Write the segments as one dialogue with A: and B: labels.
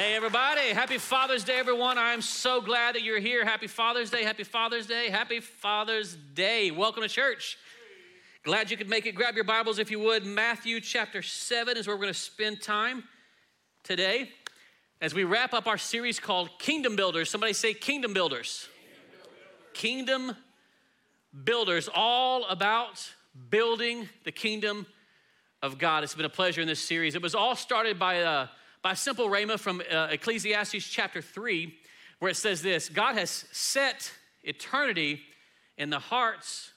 A: Hey, everybody. Happy Father's Day, everyone. I'm so glad that you're here. Happy Father's Day. Happy Father's Day. Happy Father's Day. Welcome to church. Glad you could make it. Grab your Bibles if you would. Matthew chapter 7 is where we're going to spend time today as we wrap up our series called Kingdom Builders. Somebody say Kingdom Builders. Kingdom Builders, all about building the kingdom of God. It's been a pleasure in this series. It was all started by uh, by simple rhema from uh, Ecclesiastes chapter 3, where it says this God has set eternity in the hearts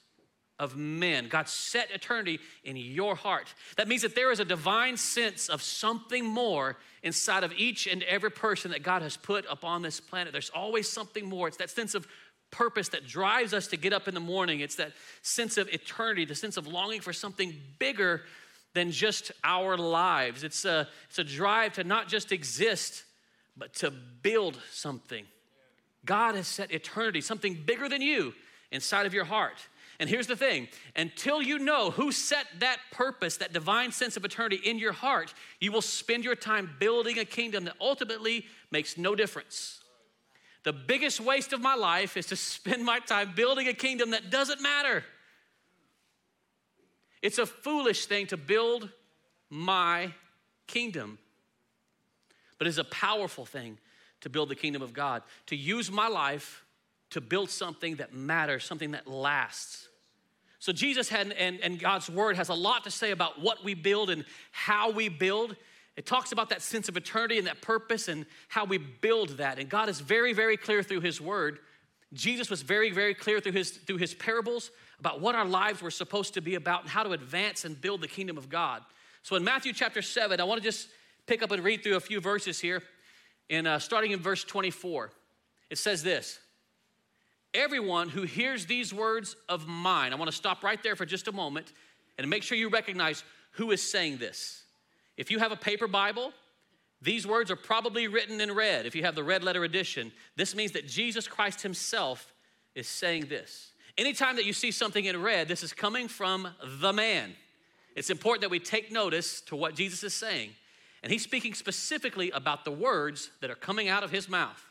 A: of men. God set eternity in your heart. That means that there is a divine sense of something more inside of each and every person that God has put upon this planet. There's always something more. It's that sense of purpose that drives us to get up in the morning. It's that sense of eternity, the sense of longing for something bigger than just our lives. It's a, it's a drive to not just exist, but to build something. God has set eternity, something bigger than you, inside of your heart. And here's the thing until you know who set that purpose, that divine sense of eternity in your heart, you will spend your time building a kingdom that ultimately makes no difference. The biggest waste of my life is to spend my time building a kingdom that doesn't matter. It's a foolish thing to build my kingdom, but it's a powerful thing to build the kingdom of God, to use my life to build something that matters, something that lasts. So, Jesus had, and, and God's word has a lot to say about what we build and how we build. It talks about that sense of eternity and that purpose and how we build that. And God is very, very clear through His word. Jesus was very, very clear through his, through his parables about what our lives were supposed to be about and how to advance and build the kingdom of God. So in Matthew chapter 7, I want to just pick up and read through a few verses here. And uh, starting in verse 24, it says this Everyone who hears these words of mine, I want to stop right there for just a moment and make sure you recognize who is saying this. If you have a paper Bible, these words are probably written in red if you have the red letter edition. This means that Jesus Christ himself is saying this. Anytime that you see something in red, this is coming from the man. It's important that we take notice to what Jesus is saying. And he's speaking specifically about the words that are coming out of his mouth.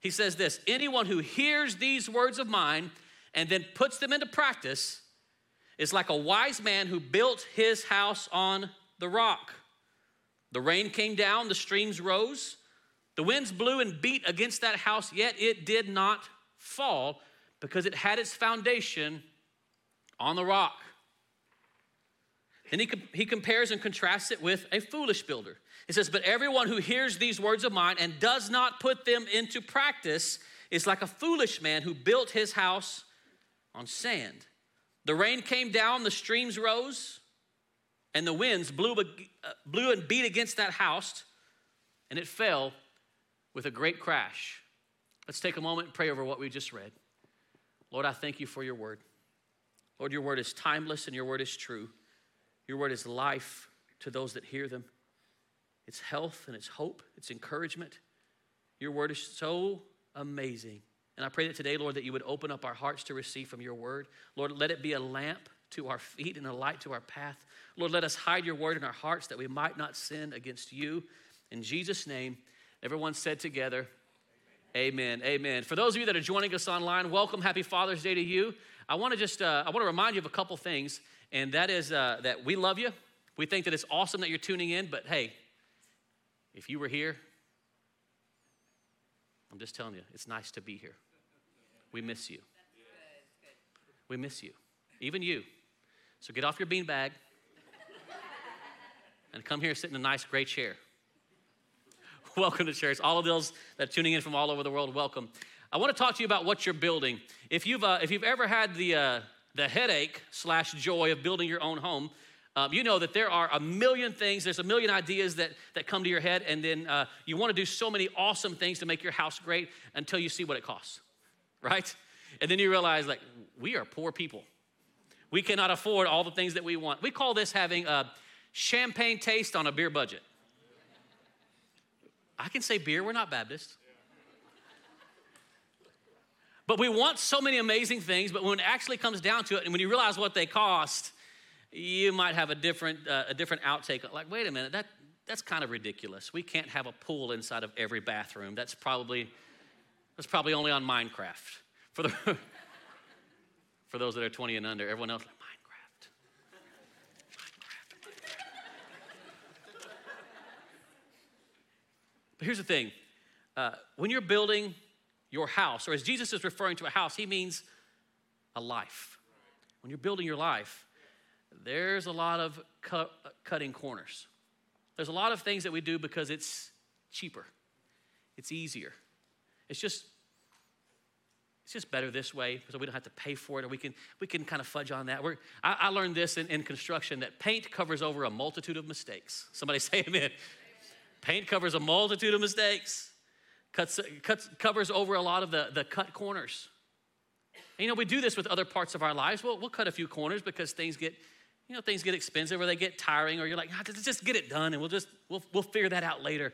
A: He says this Anyone who hears these words of mine and then puts them into practice is like a wise man who built his house on the rock. The rain came down, the streams rose, the winds blew and beat against that house, yet it did not fall because it had its foundation on the rock. Then he, he compares and contrasts it with a foolish builder. He says, But everyone who hears these words of mine and does not put them into practice is like a foolish man who built his house on sand. The rain came down, the streams rose, and the winds blew, uh, blew and beat against that house, and it fell with a great crash. Let's take a moment and pray over what we just read. Lord, I thank you for your word. Lord, your word is timeless and your word is true. Your word is life to those that hear them. It's health and it's hope, it's encouragement. Your word is so amazing. And I pray that today, Lord, that you would open up our hearts to receive from your word. Lord, let it be a lamp to our feet and a light to our path. Lord, let us hide your word in our hearts that we might not sin against you. In Jesus' name, everyone said together, Amen. Amen. For those of you that are joining us online, welcome. Happy Father's Day to you. I want to just uh, I want to remind you of a couple things, and that is uh, that we love you. We think that it's awesome that you're tuning in, but hey, if you were here, I'm just telling you, it's nice to be here. We miss you. We miss you. Even you. So get off your beanbag and come here, and sit in a nice, great chair. welcome to church. All of those that are tuning in from all over the world, welcome. I want to talk to you about what you're building. If you've, uh, if you've ever had the, uh, the headache slash joy of building your own home, um, you know that there are a million things, there's a million ideas that, that come to your head, and then uh, you want to do so many awesome things to make your house great until you see what it costs, right? And then you realize, like, we are poor people. We cannot afford all the things that we want. We call this having a champagne taste on a beer budget. I can say beer, we're not Baptist. But we want so many amazing things, but when it actually comes down to it, and when you realize what they cost, you might have a different, uh, a different outtake. Like, wait a minute, that, that's kind of ridiculous. We can't have a pool inside of every bathroom. That's probably that's probably only on Minecraft. For the for those that are 20 and under, everyone else like Minecraft. Minecraft. But here's the thing. Uh, when you're building your house, or as Jesus is referring to a house, he means a life. When you're building your life, there's a lot of cut, cutting corners. There's a lot of things that we do because it's cheaper, it's easier. It's just it's just better this way so we don't have to pay for it or we can we can kind of fudge on that We're, I, I learned this in, in construction that paint covers over a multitude of mistakes somebody say amen paint covers a multitude of mistakes. Cuts, cuts covers over a lot of the, the cut corners. And, you know we do this with other parts of our lives. We'll, we'll cut a few corners because things get you know things get expensive or they get tiring or you're like ah, just get it done and we'll just we'll, we'll figure that out later.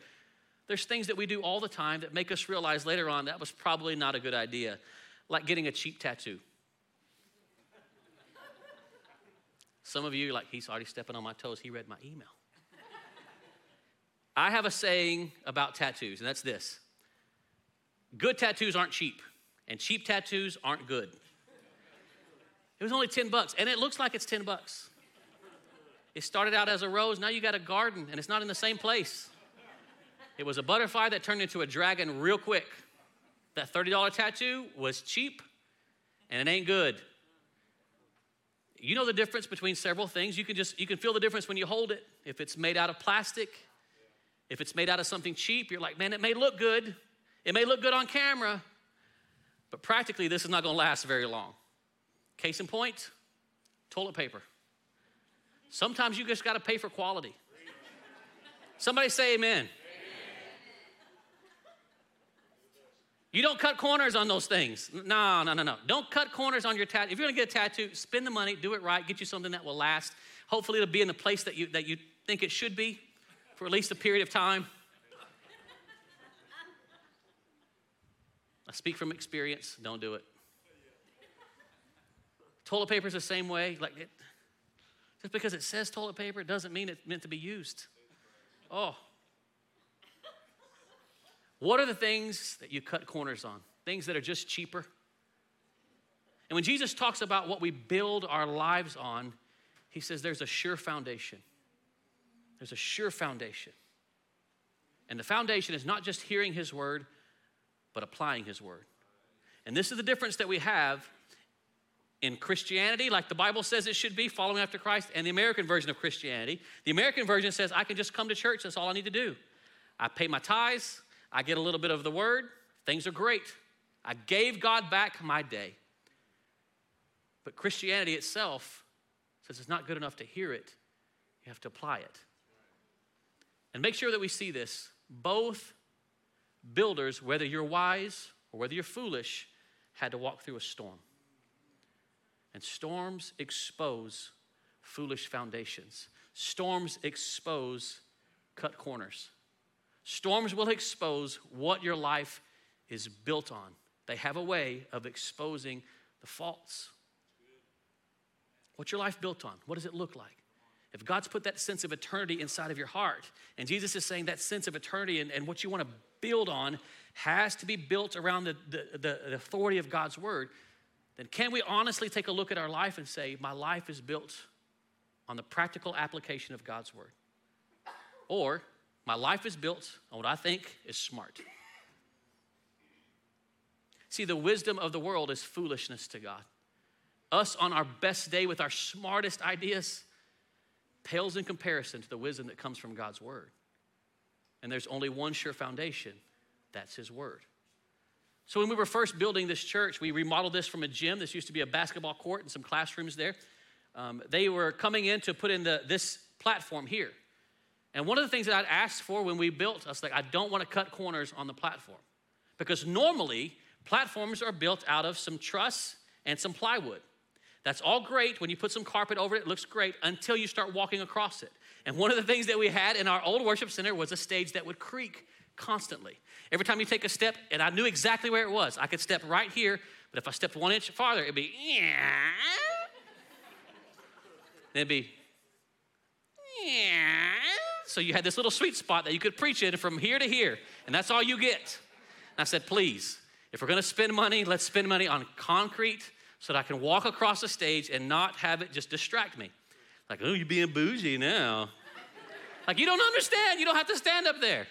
A: There's things that we do all the time that make us realize later on that was probably not a good idea like getting a cheap tattoo. Some of you like he's already stepping on my toes. He read my email i have a saying about tattoos and that's this good tattoos aren't cheap and cheap tattoos aren't good it was only 10 bucks and it looks like it's 10 bucks it started out as a rose, now you got a garden, and it's not in the same place. It was a butterfly that turned into a dragon real quick. That $30 tattoo was cheap, and it ain't good. You know the difference between several things. You can just you can feel the difference when you hold it. If it's made out of plastic, if it's made out of something cheap, you're like, man, it may look good. It may look good on camera, but practically this is not going to last very long. Case in point, toilet paper. Sometimes you just got to pay for quality. Somebody say amen. amen. You don't cut corners on those things. No, no, no, no. Don't cut corners on your tattoo. If you're gonna get a tattoo, spend the money, do it right, get you something that will last. Hopefully, it'll be in the place that you, that you think it should be for at least a period of time. I speak from experience, don't do it. Toilet paper is the same way. Like it, just because it says toilet paper doesn't mean it's meant to be used. Oh. What are the things that you cut corners on? Things that are just cheaper? And when Jesus talks about what we build our lives on, he says there's a sure foundation. There's a sure foundation. And the foundation is not just hearing his word, but applying his word. And this is the difference that we have in Christianity, like the Bible says it should be, following after Christ, and the American version of Christianity. The American version says, I can just come to church, that's all I need to do. I pay my tithes, I get a little bit of the word, things are great. I gave God back my day. But Christianity itself says it's not good enough to hear it, you have to apply it. And make sure that we see this. Both builders, whether you're wise or whether you're foolish, had to walk through a storm. And storms expose foolish foundations. Storms expose cut corners. Storms will expose what your life is built on. They have a way of exposing the faults. What's your life built on? What does it look like? If God's put that sense of eternity inside of your heart, and Jesus is saying that sense of eternity and, and what you want to build on has to be built around the, the, the authority of God's word, then can we honestly take a look at our life and say, my life is built on the practical application of God's word? Or my life is built on what I think is smart. See, the wisdom of the world is foolishness to God. Us on our best day with our smartest ideas pales in comparison to the wisdom that comes from God's word. And there's only one sure foundation that's His word. So when we were first building this church, we remodeled this from a gym. This used to be a basketball court and some classrooms there. Um, they were coming in to put in the, this platform here. And one of the things that I'd asked for when we built, I was like, I don't want to cut corners on the platform. Because normally, platforms are built out of some truss and some plywood. That's all great when you put some carpet over it, it looks great until you start walking across it. And one of the things that we had in our old worship center was a stage that would creak constantly. Every time you take a step, and I knew exactly where it was. I could step right here, but if I stepped one inch farther, it'd be, yeah. it'd be, yeah. So you had this little sweet spot that you could preach in from here to here, and that's all you get. And I said, please, if we're gonna spend money, let's spend money on concrete so that I can walk across the stage and not have it just distract me. Like, oh, you're being bougie now. like, you don't understand. You don't have to stand up there.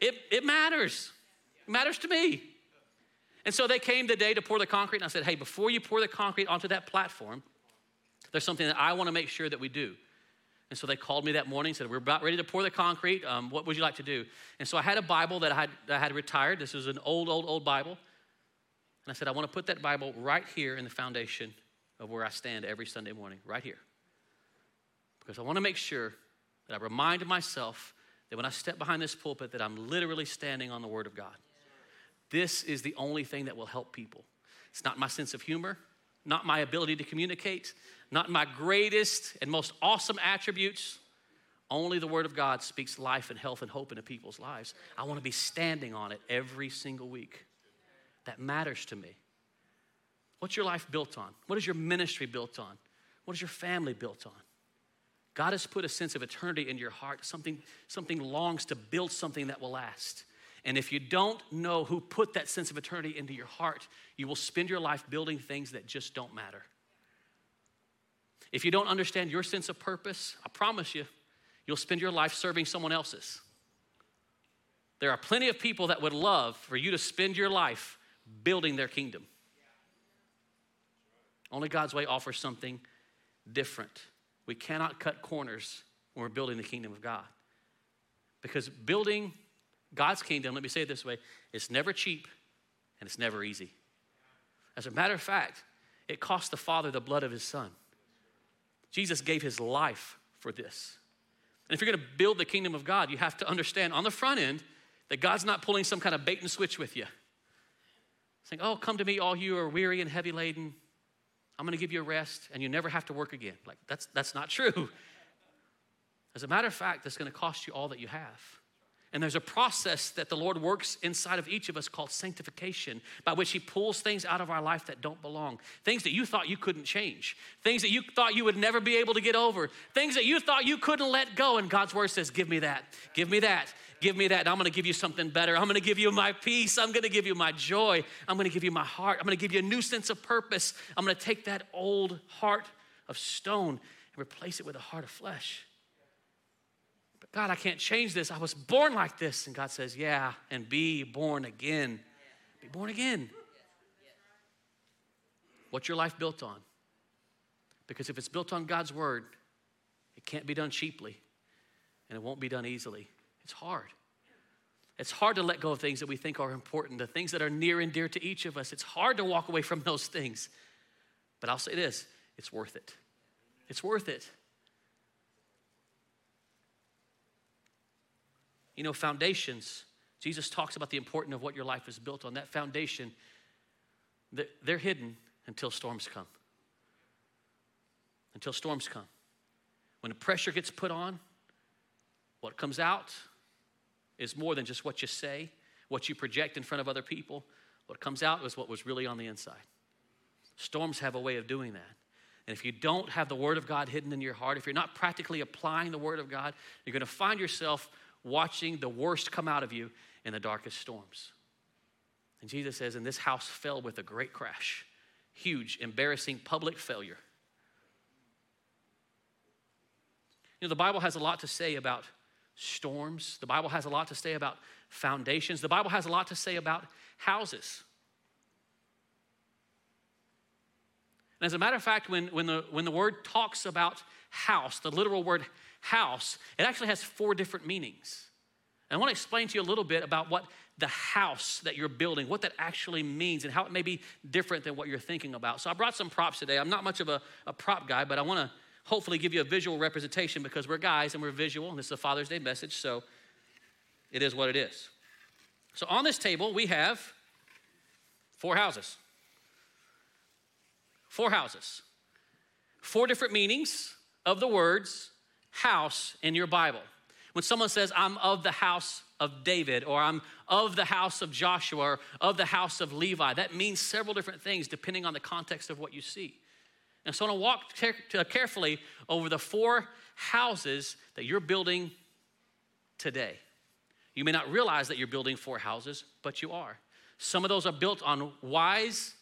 A: It, it matters. It matters to me. And so they came the day to pour the concrete, and I said, hey, before you pour the concrete onto that platform, there's something that I want to make sure that we do. And so they called me that morning, said, We're about ready to pour the concrete. Um, what would you like to do? And so I had a Bible that I had, that I had retired. This was an old, old, old Bible. And I said, I want to put that Bible right here in the foundation of where I stand every Sunday morning, right here. Because I want to make sure that I remind myself that when I step behind this pulpit, that I'm literally standing on the Word of God. This is the only thing that will help people. It's not my sense of humor, not my ability to communicate, not my greatest and most awesome attributes. Only the Word of God speaks life and health and hope into people's lives. I want to be standing on it every single week. That matters to me. What's your life built on? What is your ministry built on? What is your family built on? God has put a sense of eternity in your heart. Something, something longs to build something that will last. And if you don't know who put that sense of eternity into your heart, you will spend your life building things that just don't matter. If you don't understand your sense of purpose, I promise you, you'll spend your life serving someone else's. There are plenty of people that would love for you to spend your life building their kingdom. Only God's way offers something different. We cannot cut corners when we're building the kingdom of God. Because building God's kingdom, let me say it this way, it's never cheap and it's never easy. As a matter of fact, it cost the Father the blood of his Son. Jesus gave his life for this. And if you're gonna build the kingdom of God, you have to understand on the front end that God's not pulling some kind of bait and switch with you. Saying, oh, come to me, all you are weary and heavy laden. I'm gonna give you a rest and you never have to work again. Like, that's, that's not true. As a matter of fact, it's gonna cost you all that you have. And there's a process that the Lord works inside of each of us called sanctification, by which He pulls things out of our life that don't belong. Things that you thought you couldn't change, things that you thought you would never be able to get over, things that you thought you couldn't let go. And God's Word says, Give me that, give me that, give me that. And I'm gonna give you something better. I'm gonna give you my peace. I'm gonna give you my joy. I'm gonna give you my heart. I'm gonna give you a new sense of purpose. I'm gonna take that old heart of stone and replace it with a heart of flesh. God, I can't change this. I was born like this. And God says, Yeah, and be born again. Be born again. What's your life built on? Because if it's built on God's word, it can't be done cheaply and it won't be done easily. It's hard. It's hard to let go of things that we think are important, the things that are near and dear to each of us. It's hard to walk away from those things. But I'll say this it's worth it. It's worth it. You know, foundations, Jesus talks about the importance of what your life is built on. That foundation, they're hidden until storms come. Until storms come. When the pressure gets put on, what comes out is more than just what you say, what you project in front of other people. What comes out is what was really on the inside. Storms have a way of doing that. And if you don't have the Word of God hidden in your heart, if you're not practically applying the Word of God, you're going to find yourself watching the worst come out of you in the darkest storms. And Jesus says, and this house fell with a great crash, huge, embarrassing public failure. You know, the Bible has a lot to say about storms, the Bible has a lot to say about foundations, the Bible has a lot to say about houses. And as a matter of fact, when, when, the, when the word talks about house, the literal word house, it actually has four different meanings. And I want to explain to you a little bit about what the house that you're building, what that actually means, and how it may be different than what you're thinking about. So I brought some props today. I'm not much of a, a prop guy, but I want to hopefully give you a visual representation because we're guys and we're visual, and this is a Father's Day message, so it is what it is. So on this table, we have four houses. Four houses. Four different meanings of the words house in your Bible. When someone says, I'm of the house of David, or I'm of the house of Joshua, or of the house of Levi, that means several different things depending on the context of what you see. And so I want to walk care- uh, carefully over the four houses that you're building today. You may not realize that you're building four houses, but you are. Some of those are built on wise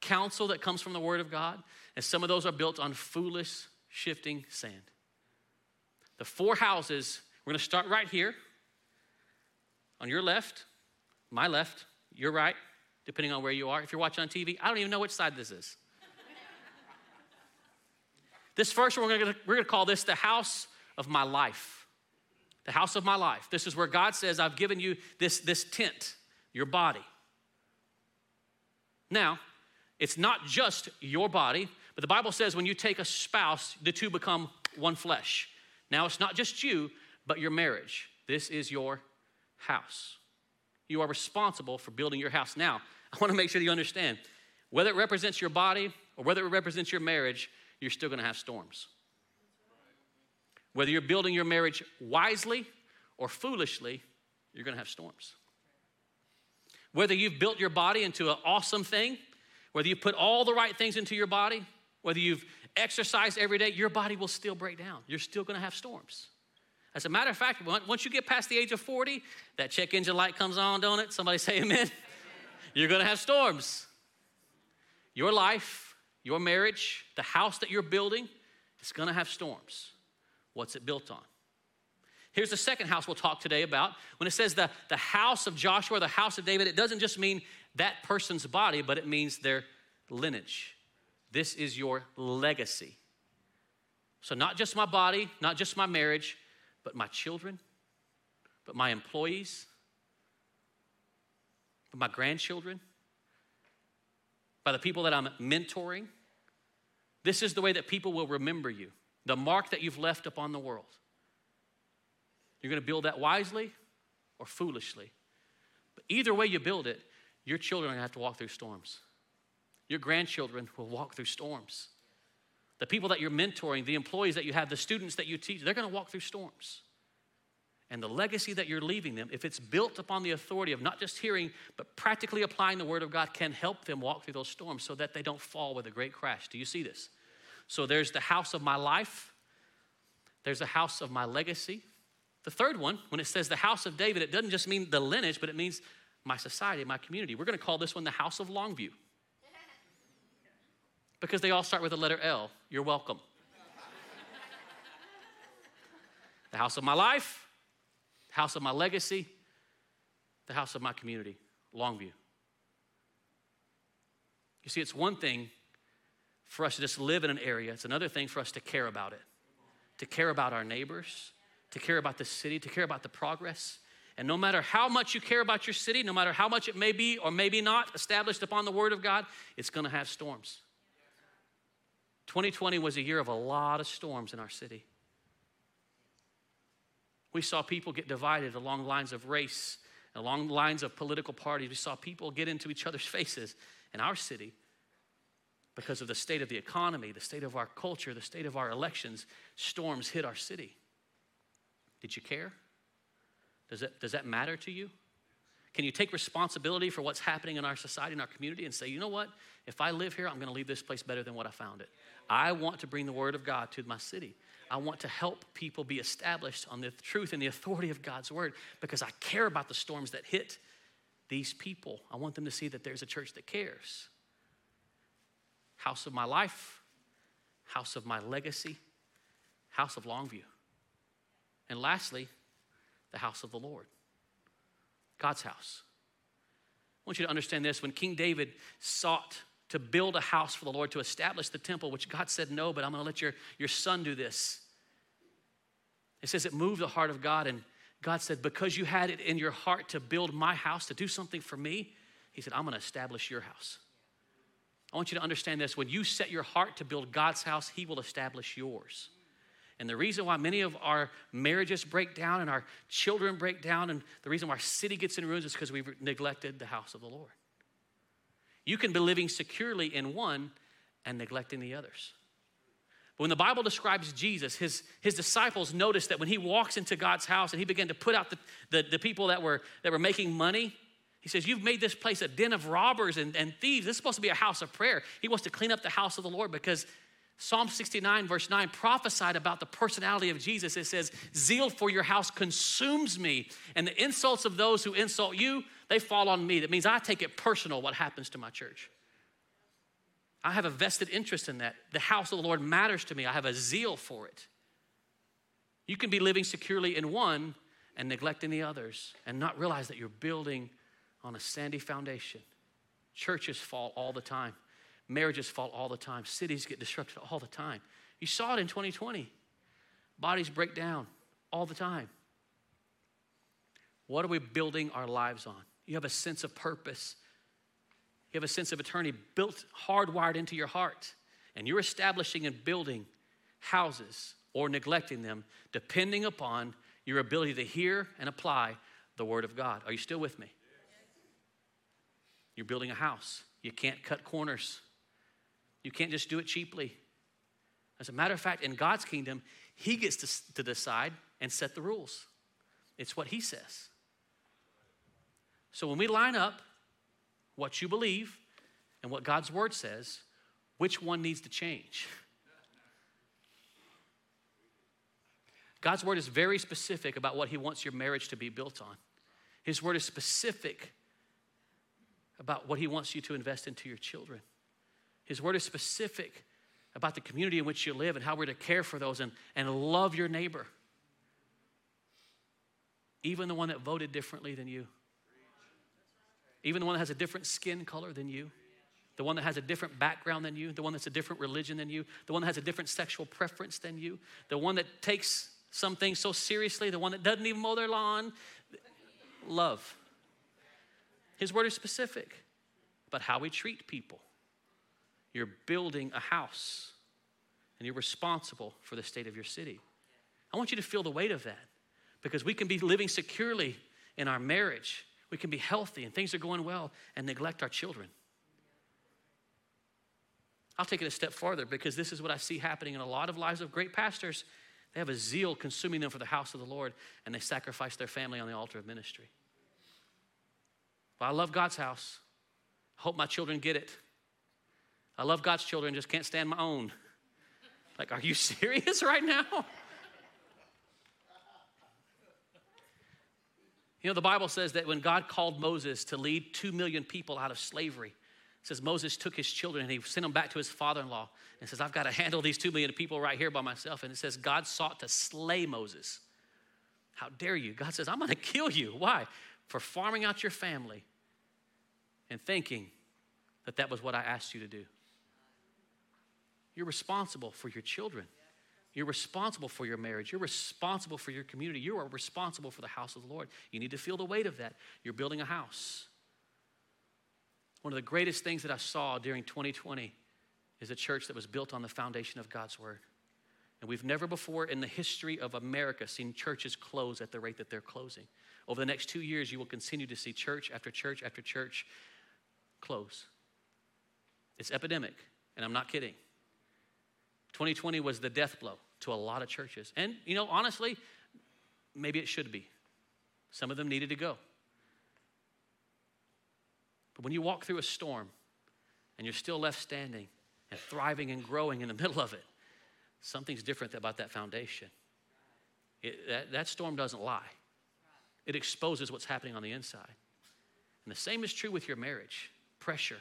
A: counsel that comes from the Word of God, and some of those are built on foolish, shifting sand. The four houses, we're going to start right here on your left, my left, your right, depending on where you are. If you're watching on TV, I don't even know which side this is. this first one, we're going we're to call this the house of my life. The house of my life. This is where God says, I've given you this, this tent, your body. Now, it's not just your body, but the Bible says when you take a spouse, the two become one flesh. Now, it's not just you, but your marriage. This is your house. You are responsible for building your house. Now, I want to make sure you understand whether it represents your body or whether it represents your marriage, you're still going to have storms. Whether you're building your marriage wisely or foolishly, you're going to have storms. Whether you've built your body into an awesome thing, whether you put all the right things into your body, whether you've exercised every day, your body will still break down. You're still going to have storms. As a matter of fact, once you get past the age of 40, that check engine light comes on, don't it? Somebody say amen. You're gonna have storms. Your life, your marriage, the house that you're building, it's gonna have storms. What's it built on? Here's the second house we'll talk today about. When it says the, the house of Joshua, the house of David, it doesn't just mean that person's body, but it means their lineage. This is your legacy. So, not just my body, not just my marriage, but my children, but my employees, but my grandchildren, by the people that I'm mentoring. This is the way that people will remember you, the mark that you've left upon the world. You're going to build that wisely or foolishly. But either way you build it, your children are going to have to walk through storms. Your grandchildren will walk through storms. The people that you're mentoring, the employees that you have, the students that you teach, they're going to walk through storms. And the legacy that you're leaving them, if it's built upon the authority of not just hearing, but practically applying the Word of God, can help them walk through those storms so that they don't fall with a great crash. Do you see this? So there's the house of my life, there's the house of my legacy. The third one, when it says the house of David, it doesn't just mean the lineage, but it means my society, my community. We're going to call this one the house of Longview because they all start with the letter L. You're welcome. the house of my life, the house of my legacy, the house of my community, Longview. You see, it's one thing for us to just live in an area, it's another thing for us to care about it, to care about our neighbors, to care about the city, to care about the progress. And no matter how much you care about your city, no matter how much it may be or maybe not established upon the Word of God, it's to have storms. 2020 was a year of a lot of storms in our city. We saw people get divided along lines of race, along lines of political parties. We saw people get into each other's faces in our city because of the state of the economy, the state of our culture, the state of our elections. Storms hit our city. Did you care? Does that, does that matter to you? Can you take responsibility for what's happening in our society, in our community, and say, you know what? If I live here, I'm going to leave this place better than what I found it. I want to bring the word of God to my city. I want to help people be established on the truth and the authority of God's word because I care about the storms that hit these people. I want them to see that there's a church that cares. House of my life, house of my legacy, house of Longview. And lastly, the house of the Lord, God's house. I want you to understand this when King David sought to build a house for the Lord, to establish the temple, which God said, No, but I'm gonna let your, your son do this. It says it moved the heart of God, and God said, Because you had it in your heart to build my house, to do something for me, He said, I'm gonna establish your house. I want you to understand this when you set your heart to build God's house, He will establish yours. And the reason why many of our marriages break down and our children break down, and the reason why our city gets in ruins is because we've neglected the house of the Lord. You can be living securely in one and neglecting the others. But when the Bible describes Jesus, his, his disciples noticed that when he walks into God's house and he began to put out the, the, the people that were, that were making money, he says, You've made this place a den of robbers and, and thieves. This is supposed to be a house of prayer. He wants to clean up the house of the Lord because Psalm 69, verse 9, prophesied about the personality of Jesus. It says, Zeal for your house consumes me, and the insults of those who insult you, they fall on me. That means I take it personal what happens to my church. I have a vested interest in that. The house of the Lord matters to me, I have a zeal for it. You can be living securely in one and neglecting the others and not realize that you're building on a sandy foundation. Churches fall all the time. Marriages fall all the time. Cities get disrupted all the time. You saw it in 2020. Bodies break down all the time. What are we building our lives on? You have a sense of purpose. You have a sense of eternity built, hardwired into your heart. And you're establishing and building houses or neglecting them depending upon your ability to hear and apply the Word of God. Are you still with me? You're building a house. You can't cut corners. You can't just do it cheaply. As a matter of fact, in God's kingdom, He gets to, to decide and set the rules. It's what He says. So when we line up what you believe and what God's word says, which one needs to change? God's word is very specific about what He wants your marriage to be built on. His word is specific about what He wants you to invest into your children. His word is specific about the community in which you live and how we're to care for those and, and love your neighbor, even the one that voted differently than you, even the one that has a different skin color than you. The one that has a different background than you, the one that's a different religion than you, the one that has a different sexual preference than you, the one that takes something so seriously, the one that doesn't even mow their lawn. Love. His word is specific about how we treat people. You're building a house and you're responsible for the state of your city. I want you to feel the weight of that because we can be living securely in our marriage. We can be healthy and things are going well and neglect our children. I'll take it a step farther because this is what I see happening in a lot of lives of great pastors. They have a zeal consuming them for the house of the Lord and they sacrifice their family on the altar of ministry. Well, I love God's house. I hope my children get it. I love God's children, just can't stand my own. Like, are you serious right now? You know, the Bible says that when God called Moses to lead two million people out of slavery, it says Moses took his children and he sent them back to his father in law and says, I've got to handle these two million people right here by myself. And it says, God sought to slay Moses. How dare you? God says, I'm going to kill you. Why? For farming out your family and thinking that that was what I asked you to do. You're responsible for your children. You're responsible for your marriage. You're responsible for your community. You are responsible for the house of the Lord. You need to feel the weight of that. You're building a house. One of the greatest things that I saw during 2020 is a church that was built on the foundation of God's Word. And we've never before in the history of America seen churches close at the rate that they're closing. Over the next two years, you will continue to see church after church after church close. It's epidemic, and I'm not kidding. 2020 was the death blow to a lot of churches. And, you know, honestly, maybe it should be. Some of them needed to go. But when you walk through a storm and you're still left standing and thriving and growing in the middle of it, something's different about that foundation. It, that, that storm doesn't lie, it exposes what's happening on the inside. And the same is true with your marriage pressure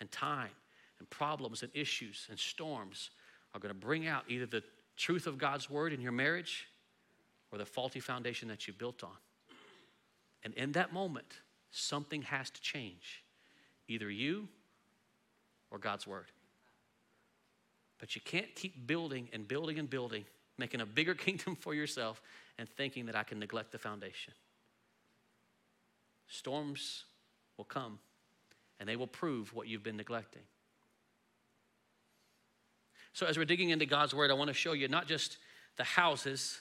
A: and time and problems and issues and storms are going to bring out either the truth of God's word in your marriage or the faulty foundation that you built on. And in that moment, something has to change either you or God's word. But you can't keep building and building and building, making a bigger kingdom for yourself and thinking that I can neglect the foundation. Storms will come and they will prove what you've been neglecting. So, as we're digging into God's word, I want to show you not just the houses,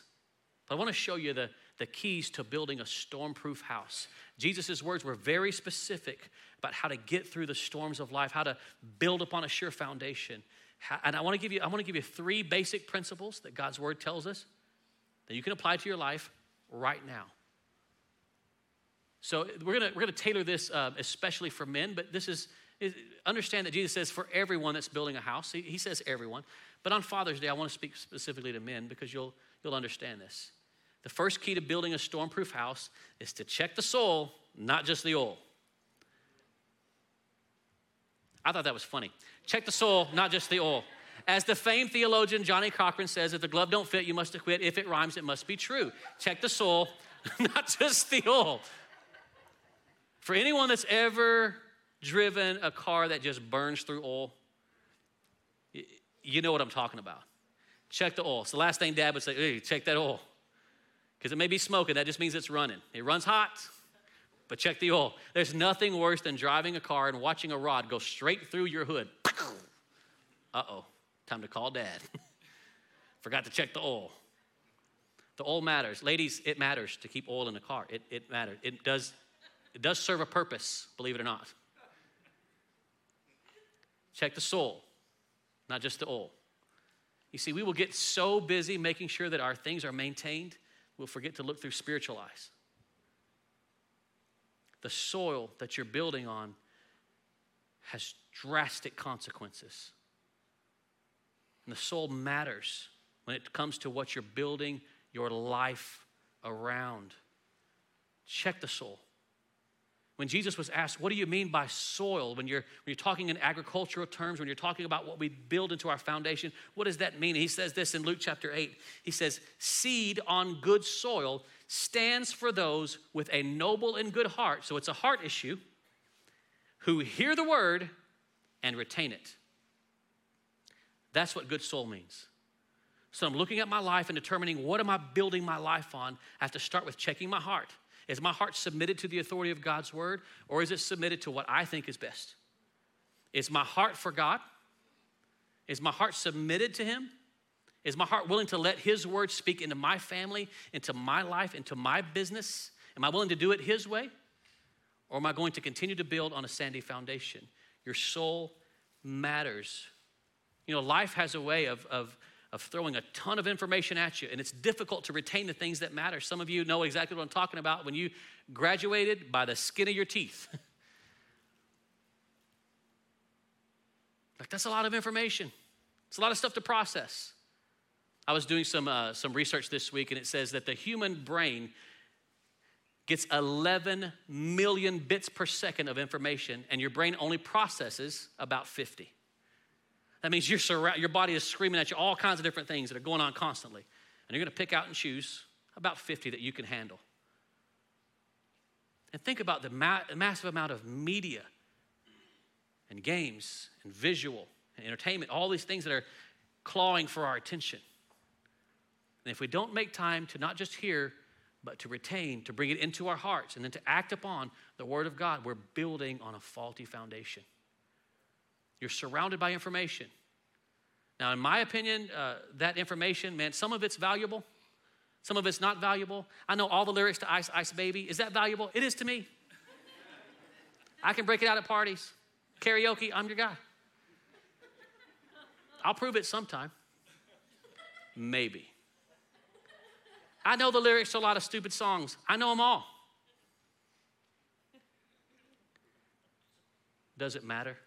A: but I want to show you the, the keys to building a storm-proof house. Jesus' words were very specific about how to get through the storms of life, how to build upon a sure foundation. And I want to give you, I want to give you three basic principles that God's word tells us that you can apply to your life right now. So we're gonna we're gonna tailor this uh, especially for men, but this is understand that Jesus says for everyone that's building a house, he, he says everyone, But on Father's Day, I want to speak specifically to men because you'll, you'll understand this. The first key to building a stormproof house is to check the soil, not just the oil. I thought that was funny. Check the soil, not just the oil. As the famed theologian Johnnie Cochran says, if the glove don't fit, you must quit. If it rhymes, it must be true. Check the soul, not just the oil. For anyone that's ever driven a car that just burns through oil, you know what I'm talking about. Check the oil. It's the last thing dad would say, hey, check that oil. Because it may be smoking, that just means it's running. It runs hot, but check the oil. There's nothing worse than driving a car and watching a rod go straight through your hood. Uh oh, time to call dad. Forgot to check the oil. The oil matters. Ladies, it matters to keep oil in the car. It, it matters. It does, it does serve a purpose, believe it or not. Check the soul, not just the oil. You see, we will get so busy making sure that our things are maintained, we'll forget to look through spiritual eyes. The soil that you're building on has drastic consequences. And the soul matters when it comes to what you're building your life around. Check the soul. When Jesus was asked, What do you mean by soil? When you're, when you're talking in agricultural terms, when you're talking about what we build into our foundation, what does that mean? He says this in Luke chapter 8. He says, Seed on good soil stands for those with a noble and good heart. So it's a heart issue who hear the word and retain it. That's what good soul means. So I'm looking at my life and determining what am I building my life on. I have to start with checking my heart. Is my heart submitted to the authority of God's word, or is it submitted to what I think is best? Is my heart for God? Is my heart submitted to Him? Is my heart willing to let His word speak into my family, into my life, into my business? Am I willing to do it His way? Or am I going to continue to build on a sandy foundation? Your soul matters. You know, life has a way of, of of throwing a ton of information at you, and it's difficult to retain the things that matter. Some of you know exactly what I'm talking about when you graduated by the skin of your teeth. like, that's a lot of information, it's a lot of stuff to process. I was doing some, uh, some research this week, and it says that the human brain gets 11 million bits per second of information, and your brain only processes about 50. That means you're surra- your body is screaming at you all kinds of different things that are going on constantly. And you're going to pick out and choose about 50 that you can handle. And think about the ma- massive amount of media and games and visual and entertainment, all these things that are clawing for our attention. And if we don't make time to not just hear, but to retain, to bring it into our hearts, and then to act upon the Word of God, we're building on a faulty foundation. You're surrounded by information. Now, in my opinion, uh, that information, man, some of it's valuable, some of it's not valuable. I know all the lyrics to Ice Ice Baby. Is that valuable? It is to me. I can break it out at parties. Karaoke, I'm your guy. I'll prove it sometime. Maybe. I know the lyrics to a lot of stupid songs. I know them all. Does it matter?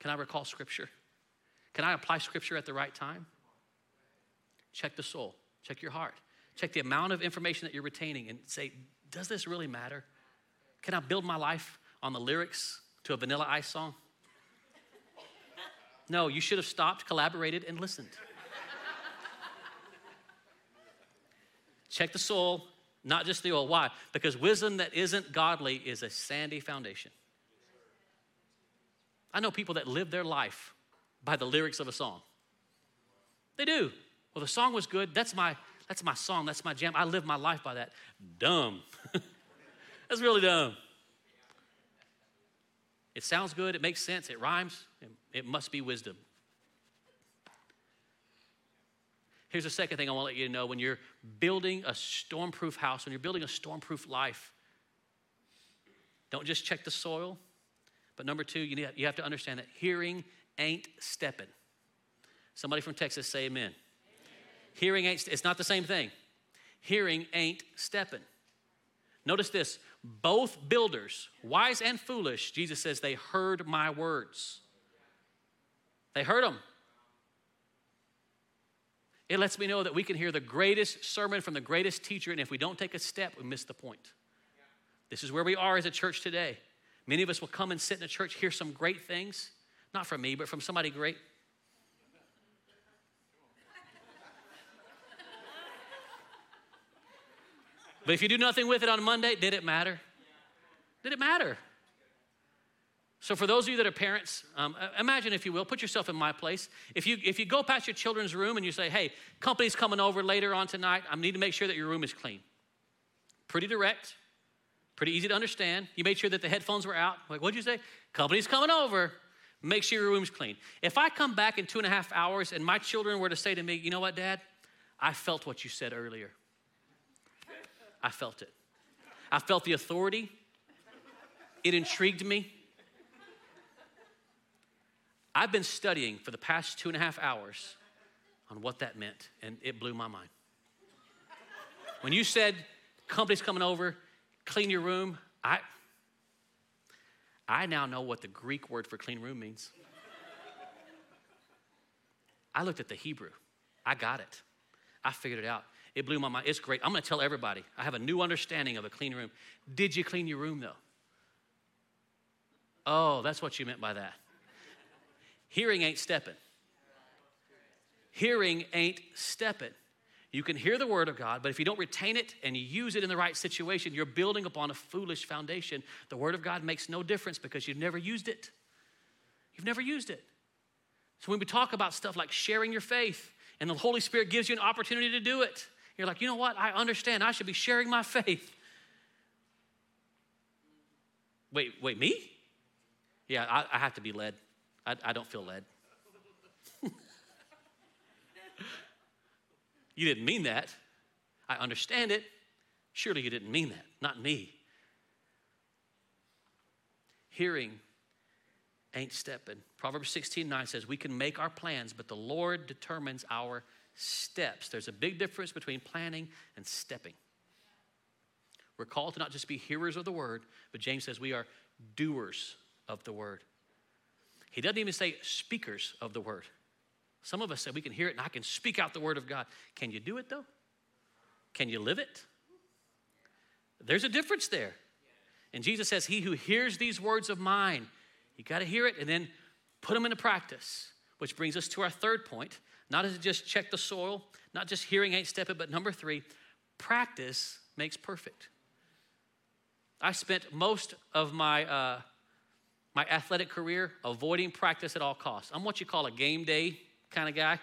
A: Can I recall scripture? Can I apply scripture at the right time? Check the soul, check your heart, check the amount of information that you're retaining and say, does this really matter? Can I build my life on the lyrics to a vanilla ice song? No, you should have stopped, collaborated, and listened. check the soul, not just the oil. Why? Because wisdom that isn't godly is a sandy foundation. I know people that live their life by the lyrics of a song. They do. Well, the song was good. That's my that's my song. That's my jam. I live my life by that. Dumb. that's really dumb. It sounds good. It makes sense. It rhymes. It must be wisdom. Here's the second thing I want to let you know when you're building a stormproof house, when you're building a stormproof life, don't just check the soil, but number two, you, need, you have to understand that hearing ain't stepping. Somebody from Texas say amen. amen. Hearing ain't, it's not the same thing. Hearing ain't stepping. Notice this both builders, wise and foolish, Jesus says they heard my words. They heard them. It lets me know that we can hear the greatest sermon from the greatest teacher, and if we don't take a step, we miss the point. This is where we are as a church today. Many of us will come and sit in a church, hear some great things, not from me, but from somebody great. But if you do nothing with it on Monday, did it matter? Did it matter? So, for those of you that are parents, um, imagine, if you will, put yourself in my place. If you, if you go past your children's room and you say, hey, company's coming over later on tonight, I need to make sure that your room is clean. Pretty direct, pretty easy to understand. You made sure that the headphones were out. Like, what'd you say? Company's coming over. Make sure your room's clean. If I come back in two and a half hours and my children were to say to me, you know what, Dad? I felt what you said earlier. I felt it. I felt the authority. It intrigued me. I've been studying for the past two and a half hours on what that meant, and it blew my mind. When you said, company's coming over, clean your room, I, I now know what the Greek word for clean room means. I looked at the Hebrew, I got it. I figured it out. It blew my mind. It's great. I'm going to tell everybody. I have a new understanding of a clean room. Did you clean your room though? Oh, that's what you meant by that. Hearing ain't stepping. Hearing ain't stepping. You can hear the word of God, but if you don't retain it and you use it in the right situation, you're building upon a foolish foundation. The word of God makes no difference because you've never used it. You've never used it. So when we talk about stuff like sharing your faith, and the Holy Spirit gives you an opportunity to do it, you're like, you know what? I understand. I should be sharing my faith. Wait, wait, me? Yeah, I, I have to be led. I, I don't feel led. You didn't mean that. I understand it. Surely you didn't mean that, not me. Hearing ain't stepping. Proverbs 16 9 says, We can make our plans, but the Lord determines our steps. There's a big difference between planning and stepping. We're called to not just be hearers of the word, but James says we are doers of the word. He doesn't even say speakers of the word. Some of us say we can hear it and I can speak out the word of God. Can you do it though? Can you live it? There's a difference there. And Jesus says, He who hears these words of mine, you got to hear it and then put them into practice. Which brings us to our third point. Not it just check the soil, not just hearing ain't stepping, but number three, practice makes perfect. I spent most of my uh, my athletic career, avoiding practice at all costs. I'm what you call a game day kind of guy.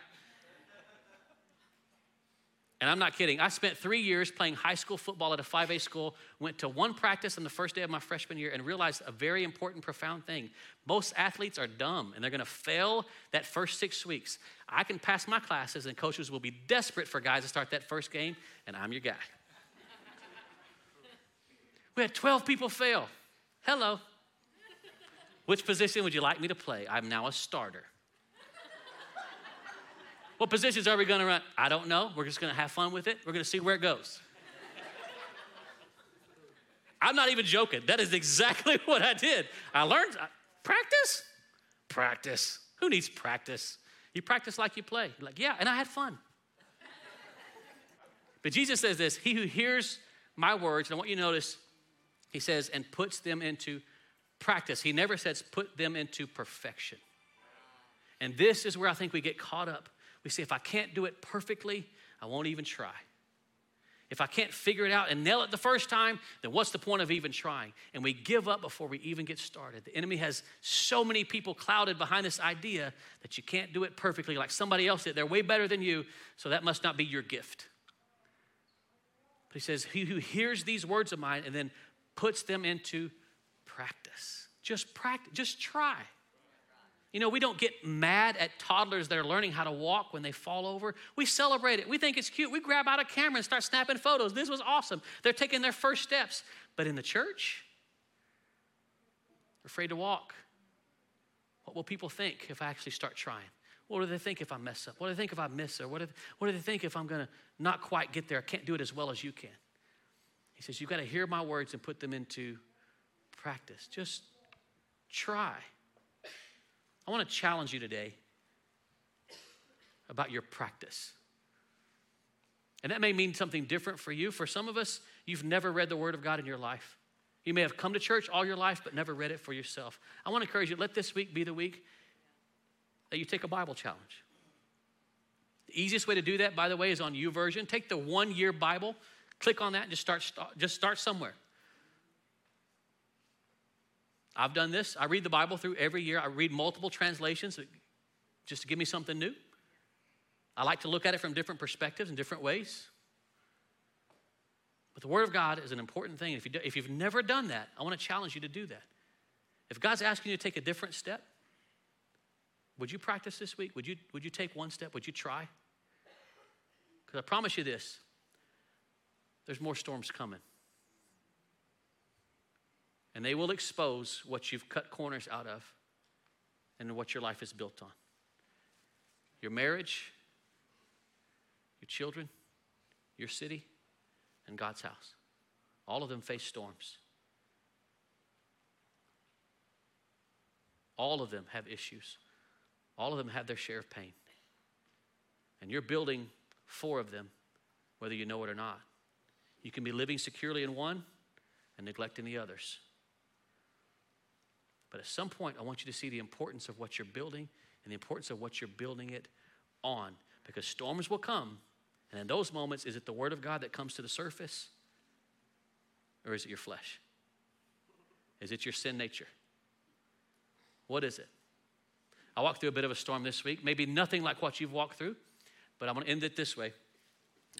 A: And I'm not kidding. I spent three years playing high school football at a 5A school, went to one practice on the first day of my freshman year, and realized a very important, profound thing. Most athletes are dumb and they're gonna fail that first six weeks. I can pass my classes, and coaches will be desperate for guys to start that first game, and I'm your guy. we had 12 people fail. Hello. Which position would you like me to play? I'm now a starter. What positions are we going to run? I don't know. We're just going to have fun with it. We're going to see where it goes. I'm not even joking. That is exactly what I did. I learned uh, practice. Practice. Who needs practice? You practice like you play. You're like, yeah, and I had fun. but Jesus says this He who hears my words, and I want you to notice, he says, and puts them into practice. He never says put them into perfection. And this is where I think we get caught up. We say, if I can't do it perfectly, I won't even try. If I can't figure it out and nail it the first time, then what's the point of even trying? And we give up before we even get started. The enemy has so many people clouded behind this idea that you can't do it perfectly like somebody else did. They're way better than you, so that must not be your gift. But he says, He who hears these words of mine and then puts them into practice. Just practice, just try. You know, we don't get mad at toddlers that are learning how to walk when they fall over. We celebrate it. We think it's cute. We grab out a camera and start snapping photos. This was awesome. They're taking their first steps. But in the church, they're afraid to walk. What will people think if I actually start trying? What do they think if I mess up? What do they think if I miss? Or what they, what do they think if I'm going to not quite get there? I can't do it as well as you can. He says, You've got to hear my words and put them into practice. Just try. I want to challenge you today about your practice. And that may mean something different for you. For some of us, you've never read the Word of God in your life. You may have come to church all your life, but never read it for yourself. I want to encourage you let this week be the week that you take a Bible challenge. The easiest way to do that, by the way, is on YouVersion. Take the one year Bible, click on that, and just start, just start somewhere. I've done this. I read the Bible through every year. I read multiple translations just to give me something new. I like to look at it from different perspectives and different ways. But the Word of God is an important thing. If, you do, if you've never done that, I want to challenge you to do that. If God's asking you to take a different step, would you practice this week? Would you, would you take one step? Would you try? Because I promise you this there's more storms coming. And they will expose what you've cut corners out of and what your life is built on your marriage, your children, your city, and God's house. All of them face storms. All of them have issues. All of them have their share of pain. And you're building four of them, whether you know it or not. You can be living securely in one and neglecting the others. But at some point, I want you to see the importance of what you're building and the importance of what you're building it on. Because storms will come. And in those moments, is it the Word of God that comes to the surface? Or is it your flesh? Is it your sin nature? What is it? I walked through a bit of a storm this week. Maybe nothing like what you've walked through, but I'm to end it this way.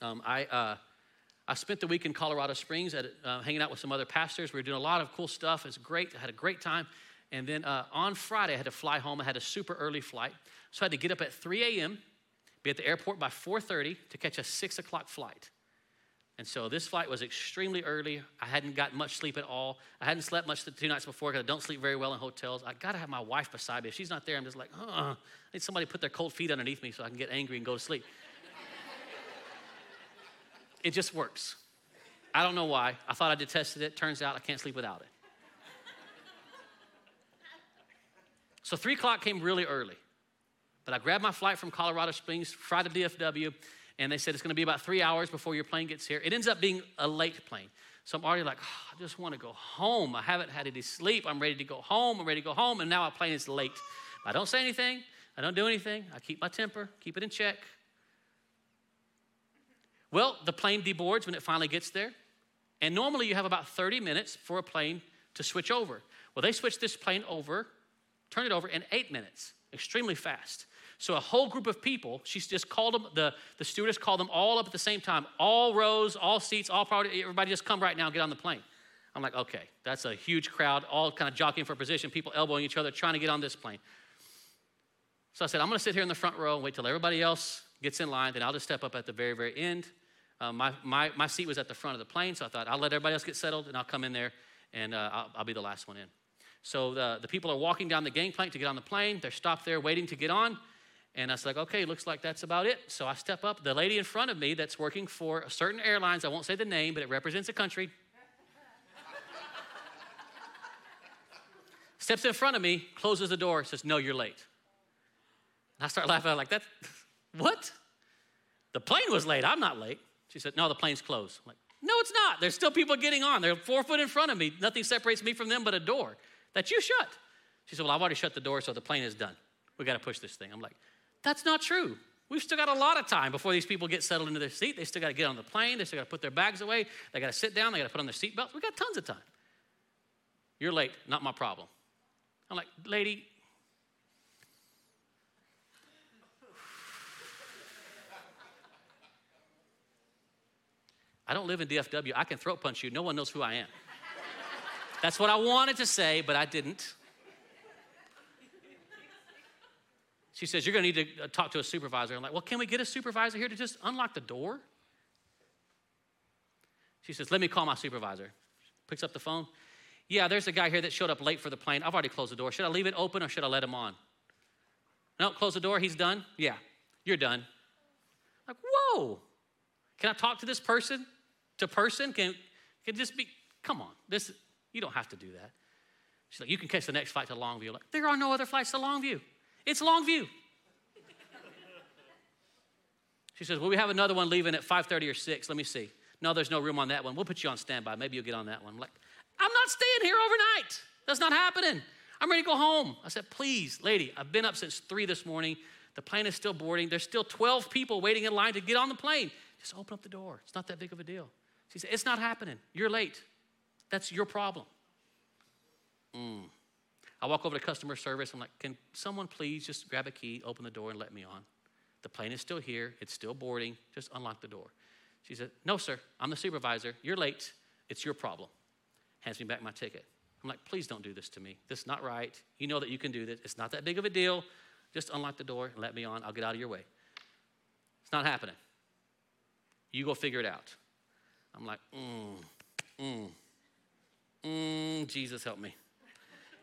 A: Um, I, uh, I spent the week in Colorado Springs at, uh, hanging out with some other pastors. We were doing a lot of cool stuff. It's great. I had a great time. And then uh, on Friday, I had to fly home. I had a super early flight. So I had to get up at 3 a.m., be at the airport by 4.30 to catch a 6 o'clock flight. And so this flight was extremely early. I hadn't got much sleep at all. I hadn't slept much the two nights before because I don't sleep very well in hotels. I got to have my wife beside me. If she's not there, I'm just like, oh, I need somebody to put their cold feet underneath me so I can get angry and go to sleep. it just works. I don't know why. I thought I detested it. Turns out I can't sleep without it. So three o'clock came really early. But I grabbed my flight from Colorado Springs, fried to DFW, and they said it's to be about three hours before your plane gets here. It ends up being a late plane. So I'm already like, oh, I just want to go home. I haven't had any sleep. I'm ready to go home. I'm ready to go home. And now our plane is late. I don't say anything. I don't do anything. I keep my temper, keep it in check. Well, the plane deboards when it finally gets there. And normally you have about 30 minutes for a plane to switch over. Well, they switched this plane over, turned it over in eight minutes, extremely fast. So a whole group of people, she just called them, the, the stewardess called them all up at the same time, all rows, all seats, all priority, everybody just come right now and get on the plane. I'm like, okay, that's a huge crowd, all kind of jockeying for a position, people elbowing each other, trying to get on this plane. So I said, I'm gonna sit here in the front row and wait till everybody else gets in line, then I'll just step up at the very, very end. Um, my, my, my seat was at the front of the plane, so I thought I'll let everybody else get settled and I'll come in there and uh, I'll, I'll be the last one in. So the, the people are walking down the gangplank to get on the plane. They're stopped there waiting to get on. And I was like, okay, looks like that's about it. So I step up. The lady in front of me that's working for a certain airlines, I won't say the name, but it represents a country, steps in front of me, closes the door, says, no, you're late. And I start laughing. I'm like, that, what? The plane was late. I'm not late. She said, no, the plane's closed. I'm like, no, it's not. There's still people getting on. They're four foot in front of me. Nothing separates me from them but a door that you shut. She said, well, I've already shut the door, so the plane is done. We got to push this thing. I'm like, that's not true. We've still got a lot of time before these people get settled into their seat. They still got to get on the plane. They still got to put their bags away. They got to sit down. They got to put on their seatbelts. We got tons of time. You're late. Not my problem. I'm like, lady. I don't live in DFW. I can throat punch you. No one knows who I am. That's what I wanted to say, but I didn't. She says, You're going to need to uh, talk to a supervisor. I'm like, Well, can we get a supervisor here to just unlock the door? She says, Let me call my supervisor. Picks up the phone. Yeah, there's a guy here that showed up late for the plane. I've already closed the door. Should I leave it open or should I let him on? No, close the door. He's done. Yeah, you're done. Like, whoa. Can I talk to this person? To person? Can, can this be? Come on. This you don't have to do that. She's like, you can catch the next flight to Longview. Like, there are no other flights to Longview. It's Longview. She says, Well, we have another one leaving at 5:30 or 6. Let me see. No, there's no room on that one. We'll put you on standby. Maybe you'll get on that one. I'm like, I'm not staying here overnight. That's not happening. I'm ready to go home. I said, Please, lady, I've been up since 3 this morning. The plane is still boarding. There's still 12 people waiting in line to get on the plane. Just open up the door. It's not that big of a deal. She said, It's not happening. You're late. That's your problem. Mm. I walk over to customer service. I'm like, Can someone please just grab a key, open the door, and let me on? The plane is still here. It's still boarding. Just unlock the door. She said, No, sir. I'm the supervisor. You're late. It's your problem. Hands me back my ticket. I'm like, Please don't do this to me. This is not right. You know that you can do this. It's not that big of a deal. Just unlock the door and let me on. I'll get out of your way. It's not happening. You go figure it out. I'm like, mm, mm, mm, Jesus help me.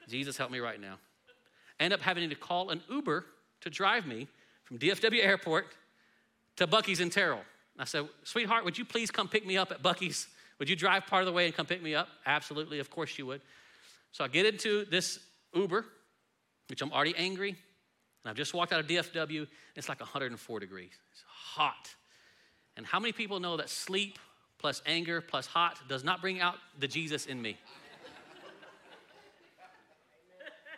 A: Jesus help me right now. end up having to call an Uber to drive me from DFW Airport to Buc-ee's in Terrell. I said, sweetheart, would you please come pick me up at Buc-ee's? Would you drive part of the way and come pick me up? Absolutely, of course you would. So I get into this Uber, which I'm already angry, and I've just walked out of DFW, it's like 104 degrees. It's hot. And how many people know that sleep plus anger plus hot does not bring out the Jesus in me?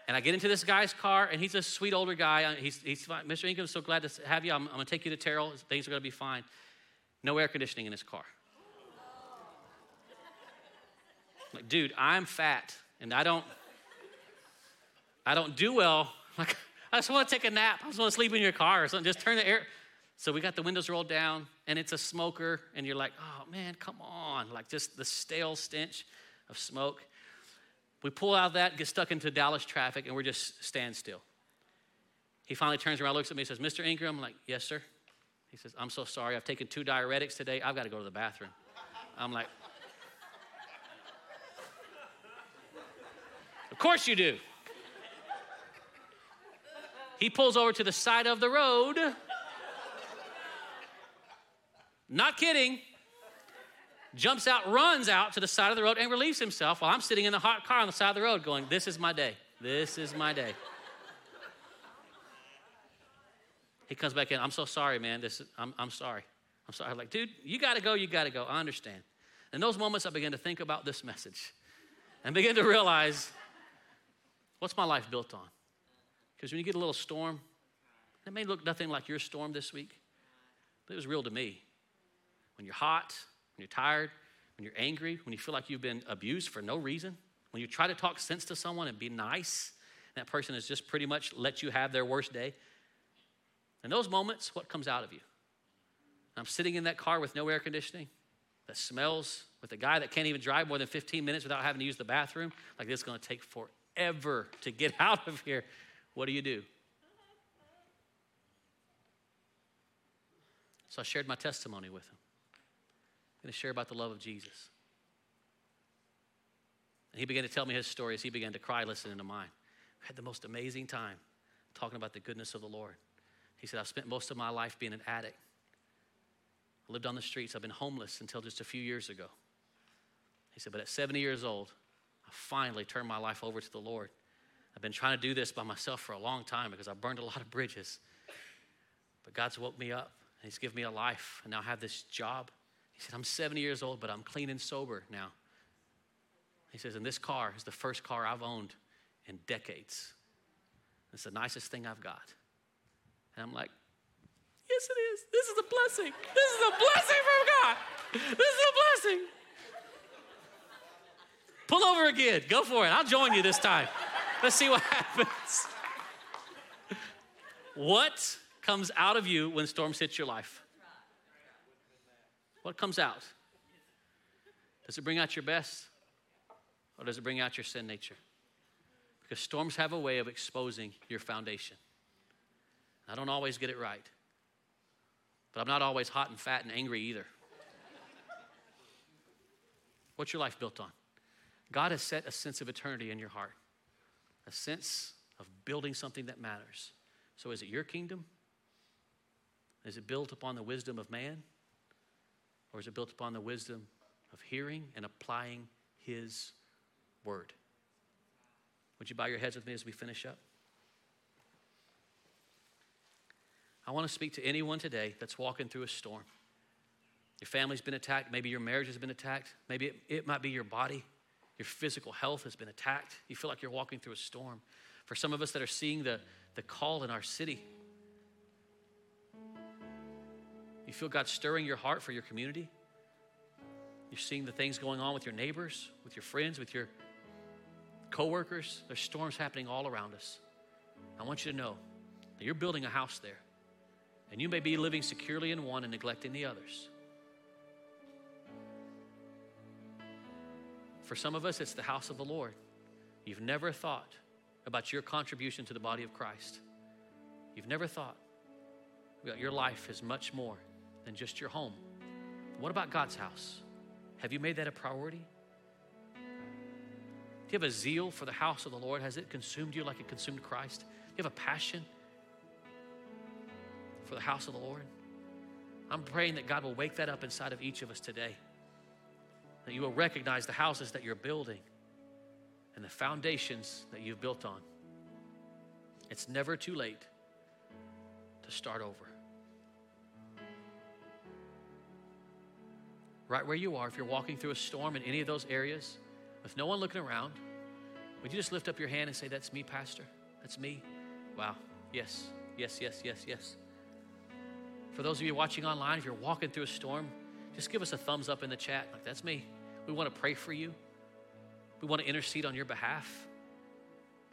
A: And I get into this guy's car, and he's a sweet older guy. Uh, he's, he's fine. Mr. Ingram, so glad to have you. I'm, I'm going to take you to Terrell. Things are going to be fine. No air conditioning in his car. Like, dude, I'm fat, and I don't, I don't do well. Like, I just want to take a nap. I just want to sleep in your car or something. Just turn the air. So we got the windows rolled down, and it's a smoker, and you're like, oh man, come on. Like just the stale stench of smoke. We pull out of that, get stuck into Dallas traffic, and we're just stand still. He finally turns around, looks at me, and says, Mr. Ingram, I'm like, yes, sir. He says, I'm so sorry. I've taken two diuretics today. I've got to go to the bathroom. I'm like, of course you do. He pulls over to the side of the road. Not kidding jumps out, runs out to the side of the road, and relieves himself while I'm sitting in the hot car on the side of the road going, This is my day. This is my day. He comes back in, I'm so sorry, man. This is, I'm, I'm sorry. I'm sorry. I'm like, dude, you got to go, you got to go. I understand. In those moments, I began to think about this message and begin to realize what's my life built on? Because when you get a little storm, it may look nothing like your storm this week, but it was real to me. When you're hot, when you're tired, when you're angry, when you feel like you've been abused for no reason, when you try to talk sense to someone and be nice, and that person has just pretty much let you have their worst day. In those moments, what comes out of you? I'm sitting in that car with no air conditioning that smells with a guy that can't even drive more than 15 minutes without having to use the bathroom. Like this is going to take forever to get out of here. What do you do? So I shared my testimony with him going to share about the love of Jesus. And he began to tell me his story as he began to cry listening to mine. I had the most amazing time talking about the goodness of the Lord. He said, I've spent most of my life being an addict. I lived on the streets. I've been homeless until just a few years ago. He said, but at 70 years old, I finally turned my life over to the Lord. I've been trying to do this by myself for a long time because I burned a lot of bridges. But God's woke me up and He's given me a life, and now I have this job. He said, I'm 70 years old, but I'm clean and sober now. He says, and this car is the first car I've owned in decades. It's the nicest thing I've got. And I'm like, yes, it is. This is a blessing. This is a blessing from God. This is a blessing. Pull over again. Go for it. I'll join you this time. Let's see what happens. What comes out of you when storms hit your life? What comes out? Does it bring out your best or does it bring out your sin nature? Because storms have a way of exposing your foundation. I don't always get it right, but I'm not always hot and fat and angry either. What's your life built on? God has set a sense of eternity in your heart, a sense of building something that matters. So, is it your kingdom? Is it built upon the wisdom of man? Or is it built upon the wisdom of hearing and applying His word? Would you bow your heads with me as we finish up? I want to speak to anyone today that's walking through a storm. Your family's been attacked. Maybe your marriage has been attacked. Maybe it, it might be your body. Your physical health has been attacked. You feel like you're walking through a storm. For some of us that are seeing the, the call in our city, you feel God stirring your heart for your community. You're seeing the things going on with your neighbors, with your friends, with your coworkers. There's storms happening all around us. I want you to know that you're building a house there. And you may be living securely in one and neglecting the others. For some of us, it's the house of the Lord. You've never thought about your contribution to the body of Christ. You've never thought about your life is much more than just your home. What about God's house? Have you made that a priority? Do you have a zeal for the house of the Lord? Has it consumed you like it consumed Christ? Do you have a passion for the house of the Lord? I'm praying that God will wake that up inside of each of us today. That you will recognize the houses that you're building and the foundations that you've built on. It's never too late to start over. Right where you are, if you're walking through a storm in any of those areas with no one looking around, would you just lift up your hand and say, That's me, Pastor? That's me? Wow. Yes, yes, yes, yes, yes. For those of you watching online, if you're walking through a storm, just give us a thumbs up in the chat. Like, that's me. We want to pray for you. We want to intercede on your behalf.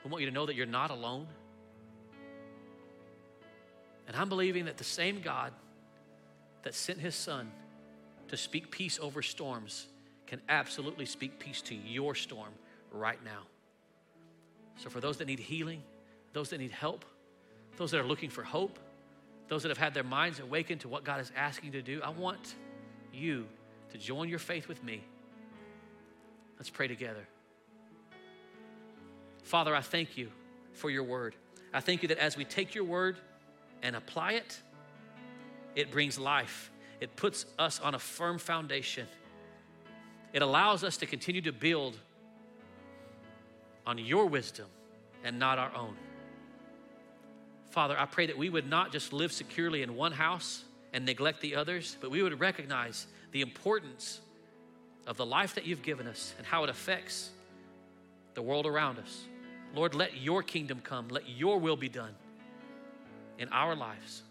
A: We want you to know that you're not alone. And I'm believing that the same God that sent his son to speak peace over storms can absolutely speak peace to your storm right now. So, for those that need healing, those that need help, those that are looking for hope, those that have had their minds awakened to what God is asking you to do, I want you to join your faith with me. Let's pray together. Father, I thank you for your word. I thank you that as we take your word and apply it, it brings life it puts us on a firm foundation. It allows us to continue to build on your wisdom and not our own. Father, I pray that we would not just live securely in one house and neglect the others, but we would recognize the importance of the life that you've given us and how it affects the world around us. Lord, let your kingdom come, let your will be done in our lives.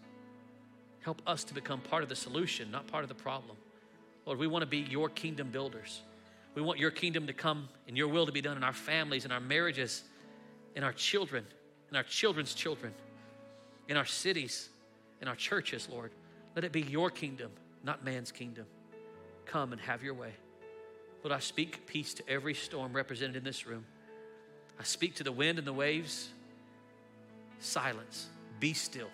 A: Help us to become part of the solution, not part of the problem. Lord, we want to be your kingdom builders. We want your kingdom to come and your will to be done in our families, in our marriages, in our children, in our children's children, in our cities, in our churches, Lord. Let it be your kingdom, not man's kingdom. Come and have your way. Lord, I speak peace to every storm represented in this room. I speak to the wind and the waves. Silence. Be still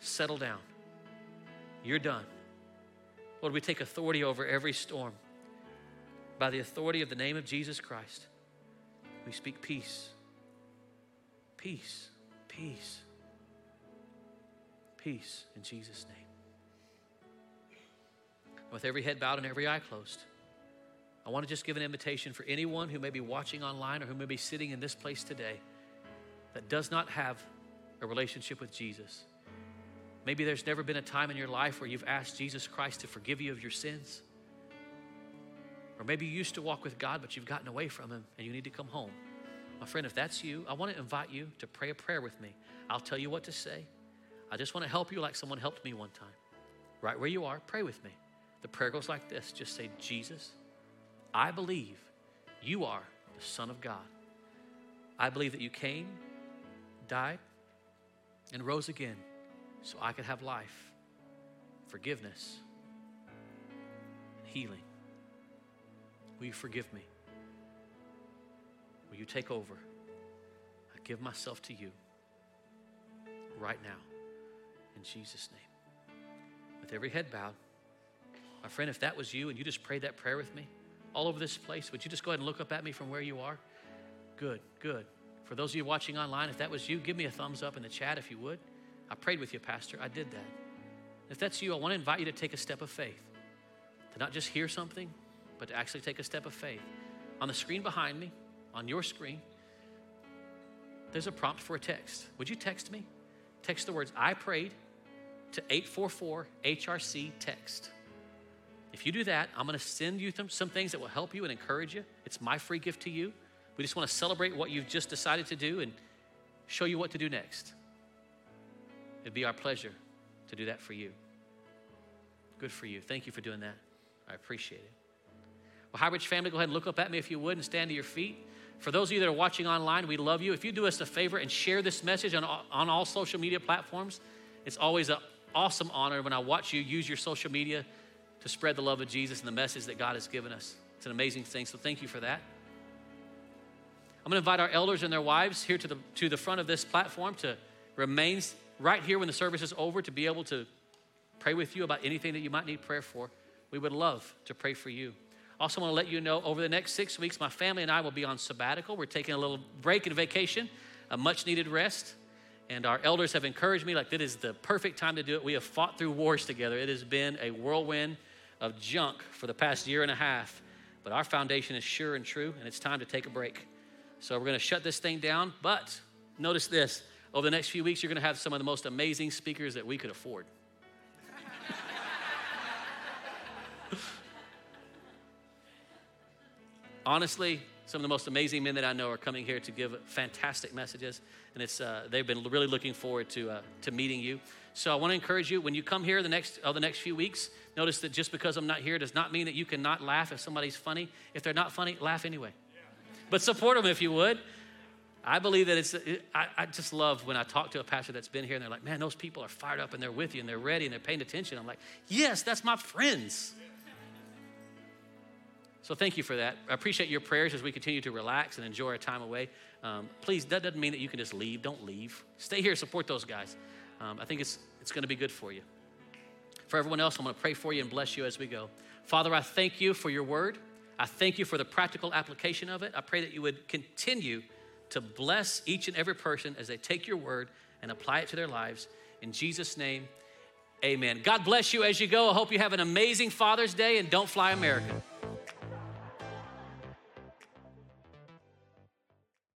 A: settle down. You're done. Lord, we take authority over every storm. By the authority of the name of Jesus Christ, we speak peace. Peace, peace, peace in Jesus' name. With every head bowed and every eye closed, I want to just give an invitation for anyone who may be watching online or who may be sitting in this place today that does not have a relationship with Jesus. Maybe there's never been a time in your life where you've asked Jesus Christ to forgive you of your sins. Or maybe you used to walk with God, but you've gotten away from Him and you need to come home. My friend, if that's you, I want to invite you to pray a prayer with me. I'll tell you what to say. I just want to help you like someone helped me one time. Right where you are, pray with me. The prayer goes like this just say, Jesus, I believe you are the Son of God. I believe that you came, died, and rose again so I could have life, forgiveness, and healing. Will you forgive me? Will you take over? I give myself to you right now in Jesus' name. With every head bowed, my friend, if that was you and you just prayed that prayer with me all over this place, would you just go ahead and look up at me from where you are? Good, good. For those of you watching online, if that was you, give me a thumbs up in the chat if you would. I prayed with you, Pastor. I did that. If that's you, I want to invite you to take a step of faith. To not just hear something, but to actually take a step of faith. On the screen behind me, on your screen, there's a prompt for a text. Would you text me? text the words I prayed to 844 HRC text. If you do that, I'm going to send you some things that will help you and encourage you. It's my free gift to you. We just want to celebrate what you've just decided to do and show you what to do next. It'd be our pleasure to do that for you. Good for you. Thank you for doing that. I appreciate it. Well, Highbridge family, go ahead and look up at me if you would and stand to your feet. For those of you that are watching online, we love you. If you do us a favor and share this message on, on all social media platforms, it's always an awesome honor when I watch you use your social media to spread the love of Jesus and the message that God has given us. It's an amazing thing. So thank you for that. I'm going to invite our elders and their wives here to the, to the front of this platform to remain right here when the service is over to be able to pray with you about anything that you might need prayer for. We would love to pray for you. Also, want to let you know over the next six weeks, my family and I will be on sabbatical. We're taking a little break and vacation, a much needed rest. And our elders have encouraged me, like, that is the perfect time to do it. We have fought through wars together. It has been a whirlwind of junk for the past year and a half. But our foundation is sure and true, and it's time to take a break. So we're going to shut this thing down. But notice this over the next few weeks, you're going to have some of the most amazing speakers that we could afford. Honestly, some of the most amazing men that I know are coming here to give fantastic messages, and it's uh, they've been really looking forward to uh, to meeting you. So I want to encourage you when you come here the next uh, the next few weeks. Notice that just because I'm not here does not mean that you cannot laugh if somebody's funny. If they're not funny, laugh anyway. But support them if you would. I believe that it's, it, I, I, just love when I talk to a pastor that's been here and they're like, man, those people are fired up and they're with you and they're ready and they're paying attention. I'm like, yes, that's my friends. So thank you for that. I appreciate your prayers as we continue to relax and enjoy our time away. Um, please, that doesn't mean that you can just leave. Don't leave. Stay here, support those guys. Um, I think it's, it's going to be good for you. For everyone else, I'm going to pray for you and bless you as we go. Father, I thank you for your word. I thank you for the practical application of it. I pray that you would continue to bless each and every person as they take your word and apply it to their lives. In Jesus' name, amen. God bless you as you go. I hope you have an amazing Father's Day and don't fly American.